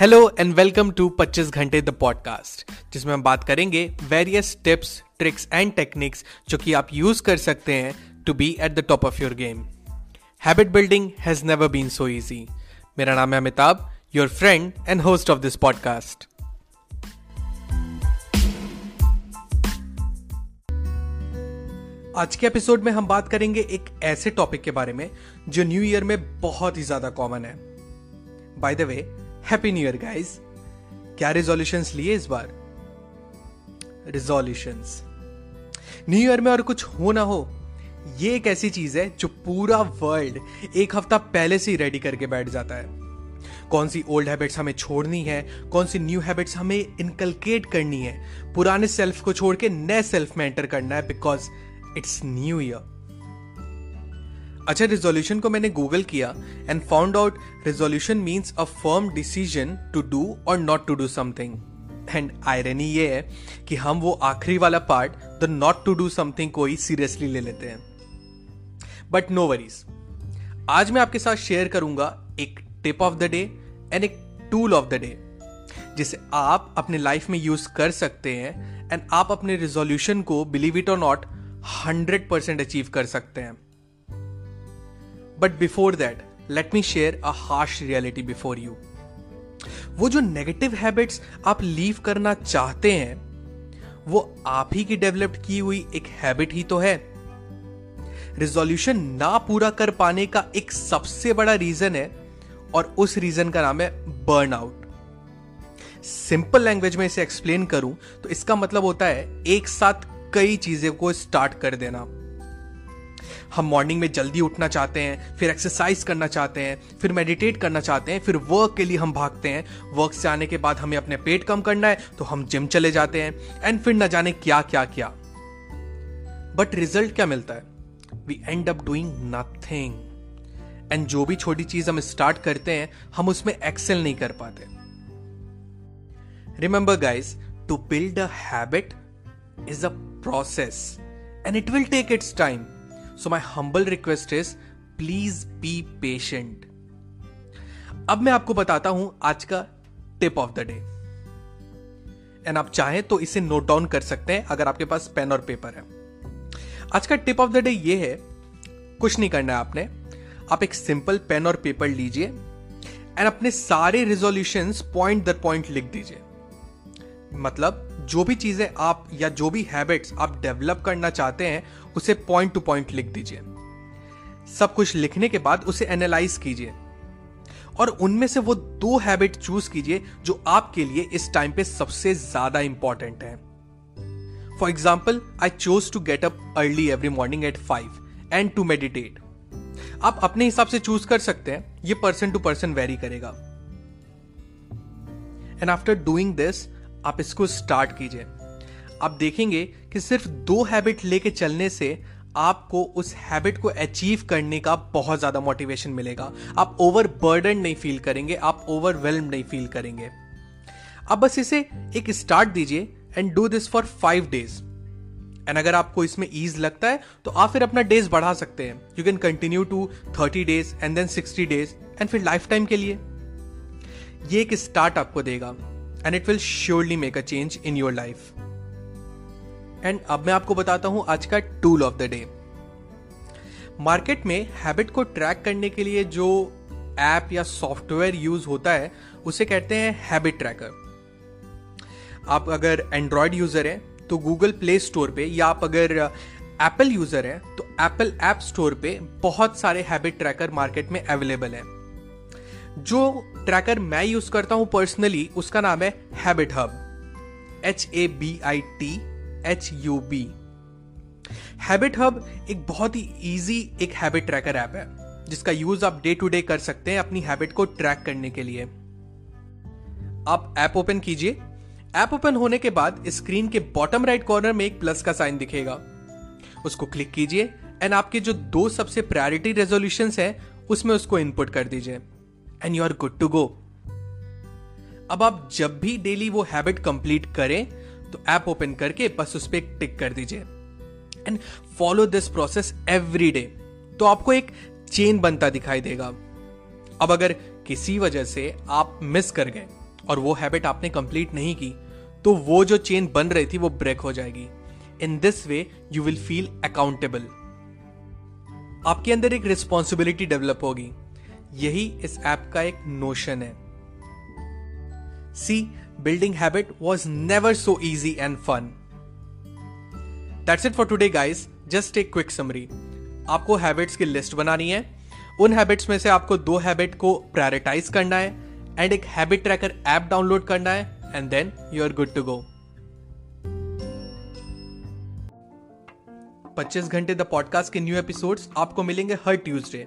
Hello and welcome to 25 घंटे the podcast जिसमें हम बात करेंगे various tips tricks and techniques जो कि आप यूज़ कर सकते हैं to be at the top of your game habit building has never been so easy मेरा नाम है Amitabh your friend and host of this podcast आज के एपिसोड में हम बात करेंगे एक ऐसे टॉपिक के बारे में जो न्यू ईयर में बहुत ही ज़्यादा कॉमन है. By the way happy new year guys क्या रिजोल्यूशन लिए इस बार? रिजोल्यूशन न्यू ईयर में और कुछ हो ना हो, ये एक ऐसी चीज़ है जो पूरा वर्ल्ड एक हफ़्ता पहले से ही रेडी करके बैठ जाता है। कौन सी ओल्ड हैबिट्स हमें छोड़नी है, कौन सी न्यू हैबिट्स हमें इनकलकेट करनी है। पुराने सेल्फ को छोड़ के नए सेल्फ में एंटर करना है बिकॉज़ इट्स न्यू ईयर अच्छा रिजोल्यूशन को मैंने गूगल किया and found out resolution means a firm decision to do और not to do something and irony ये है कि हम वो आखिरी वाला part the not to do something को ही सीरियसली ले लेते हैं। बट नो वरीज आज मैं आपके साथ शेयर करूँगा एक tip of the day and एक टूल ऑफ़ द डे जिसे आप अपने लाइफ में यूज़ कर सकते हैं एंड आप अपने रिजोल्यूशन को बिलीव इट और नॉट हंड्रेड परसेंट अचीव कर सकते हैं। But before that let me share a harsh reality before you वो जो नेगेटिव हैबिट्स आप लीव करना चाहते हैं, वो आप ही की डेवलप की हुई एक हैबिट ही तो है। रिजोल्यूशन ना पूरा कर पाने का एक सबसे बड़ा रीजन है, और उस रीजन का नाम है बर्न आउट सिंपल लैंग्वेज में इसे एक्सप्लेन करूँ तो इसका मतलब होता है एक साथ कई चीज़ें को स्टार्ट कर देना। हम मॉर्निंग में जल्दी उठना चाहते हैं, फिर एक्सरसाइज करना चाहते हैं, फिर मेडिटेट करना चाहते हैं, फिर वर्क के लिए हम भागते हैं। वर्क से आने के बाद हमें अपने पेट कम करना है तो हम जिम चले जाते हैं। एंड फिर न जाने क्या क्या क्या। बट रिज़ल्ट क्या मिलता है? We end up doing nothing and जो भी छोटी चीज़ हम स्टार्ट करते हैं, हम उसमें एक्सेल नहीं कर पाते। Remember guys to build a habit is a process and it will take its time so my humble request is please be patient अब मैं आपको बताता हूँ आज का tip of the day and आप चाहें तो इसे नोट डाउन कर सकते हैं अगर आपके पास पेन और पेपर है। आज का टिप ऑफ़ द डे ये है, कुछ नहीं करना है आपने। आप एक सिंपल पेन और पेपर लीजिए एंड अपने सारे रिजोल्यूशन पॉइंट दर पॉइंट लिख दीजिए। मतलब जो भी चीज़ें आप या जो भी हैबिट्स आप डेवलप करना चाहते हैं, उसे पॉइंट टू पॉइंट लिख दीजिए। सब कुछ लिखने के बाद उसे एनालाइज कीजिए। और उनमें से वो दो हैबिट चूज़ कीजिए जो आपके लिए इस टाइम पे सबसे ज़्यादा इंपॉर्टेंट है। For example I chose to get up early every morning at five and to meditate आप अपने हिसाब से चूज़ कर सकते हैं, ये पर्सन टू पर्सन वेरी करेगा। एंड आफ्टर डूइंग दिस आप इसको स्टार्ट कीजिए। आप देखेंगे कि सिर्फ़ दो हैबिट लेके चलने से आपको उस हैबिट को अचीव करने का बहुत ज़्यादा मोटिवेशन मिलेगा। आप ओवर बर्डन नहीं फील करेंगे, आप ओवरवेलम नहीं फील करेंगे। अब बस इसे एक स्टार्ट दीजिए and do this for five days and अगर आपको इसमें ईज लगता है तो आप फिर अपना डेज़ बढ़ा सकते हैं। You can continue to thirty days and then sixty days and फिर लाइफ टाइम के लिए। ये एक स्टार्ट आपको देगा। And it will surely make a change in your life and अब मैं आपको बताता हूँ आज का tool of the day market में हैबिट को ट्रैक करने के लिए जो ऐप या सॉफ्टवेयर यूज़ होता है, उसे कहते हैं हैबिट ट्रैकर आप अगर एंड्रॉयड यूज़र हैं तो गूगल प्ले स्टोर पे या आप अगर एप्पल यूज़र हैं तो एप्पल ऐप स्टोर पे बहुत सारे हैबिट ट्रैकर मार्केट में अवेलेबल हैं. जो ट्रैकर मैं यूज़ करता हूँ पर्सनली उसका नाम है habit hub H A B I T H U B habit hub एक बहुत ही इजी एक हैबिट ट्रैकर ऐप है, जिसका यूज़ आप डे टू डे कर सकते हैं अपनी हैबिट को ट्रैक करने के लिए. आप ऐप ओपन कीजिए। ऐप ओपन होने के बाद स्क्रीन के बॉटम राइट कॉर्नर में एक प्लस का साइन दिखेगा। उसको क्लिक कीजिए एंड आपके जो दो सबसे प्रायोरिटी रेजोल्यूशन है, उसमें उसको इनपुट कर दीजिए। And you are good to go अब आप जब भी डेली वो हैबिट कंप्लीट करें तो ऐप ओपन करके बस उस पर टिक कर दीजिए। And follow this process every day तो आपको एक चेन बनता दिखाई देगा। अब अगर किसी वजह से आप मिस कर गए और वो हैबिट आपने कंप्लीट नहीं की तो वो जो चेन बन रही थी वो ब्रेक हो जाएगी। In this way you will feel accountable आपके अंदर एक रिस्पॉन्सिबिलिटी डेवलप होगी। यही इस ऐप का एक नोशन है। See building habit was never so easy and fun that's it for today guys just एक क्विक समरी आपको हैबिट्स की लिस्ट बनानी है। उन हैबिट्स में से आपको दो हैबिट को प्रायोरिटाइज करना है एंड एक हैबिट ट्रैकर ऐप डाउनलोड करना है and then you are good to go 25 घंटे द पॉडकास्ट के न्यू एपिसोड्स आपको मिलेंगे हर Tuesday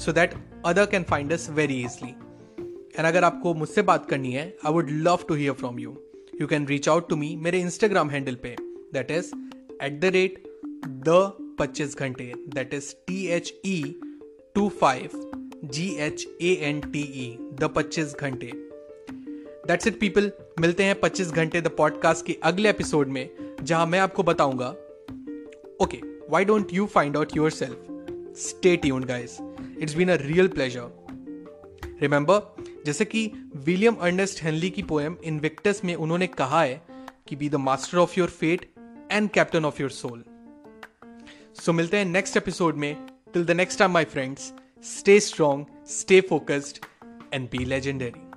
So that other can find us very easily and अगर आपको मुझसे बात करनी है I would love to hear from you you can reach out to me मेरे इंस्टाग्राम हैंडल पे. That is at the rate the पच्चीस घंटे. That is T H E two five G H A N T E the पच्चीस घंटे. That's it people मिलते हैं पच्चीस घंटे द पॉडकास्ट के अगले एपिसोड में, जहाँ मैं आपको बताऊँगा. Okay why don't you find out your self stay tuned guys it's been a real pleasure remember जैसे कि विलियम अर्नेस्ट हेनली की पोएम इनविक्टस में उन्होंने कहा है कि be the master of your fate and captain of your soul so मिलते हैं नेक्स्ट एपिसोड में. Till the next time my friends stay strong stay focused and be legendary.